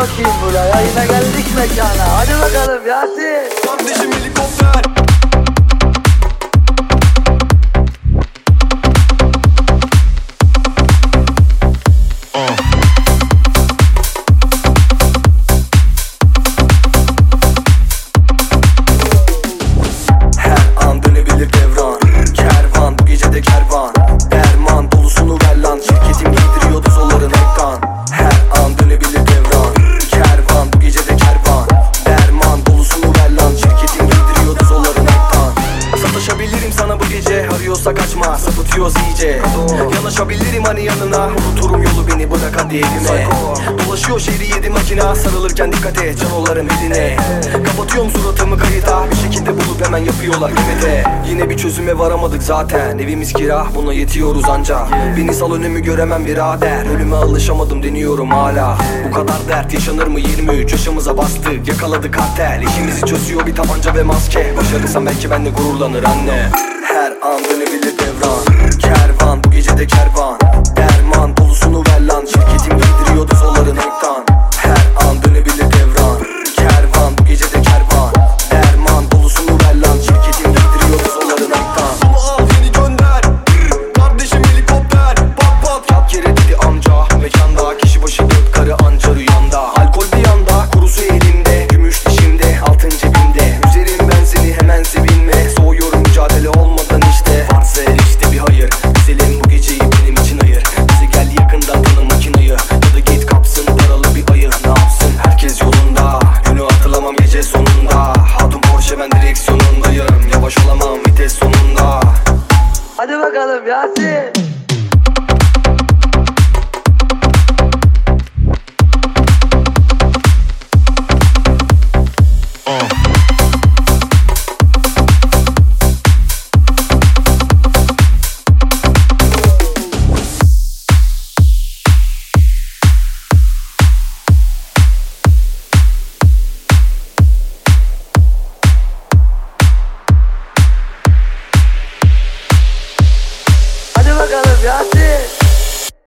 bakayım buraya yine geldik mekana. Hadi bakalım Yasin. Kaçma sapıtıyoruz iyice. Yanaşabilirim hani yanına. Unuturum yolu beni bırak hadi evime Dolaşıyor şehri yedi makina Sarılırken dikkat et canoların eline. Kapatıyorum suratımı kayıta Bir şekilde bulup hemen yapıyorlar kümete Yine bir çözüme varamadık zaten Evimiz kira buna yetiyoruz anca Beni sal önümü göremem birader Ölüme alışamadım deniyorum hala. Bu kadar dert yaşanır mı? 23 yaşımıza bastık Yakaladık kartel. İşimizi çözüyor bir tabanca ve maske. Başarırsam belki ben de gururlanır anne. Her an dönebilir Hadi bakalım Yasin. that's it.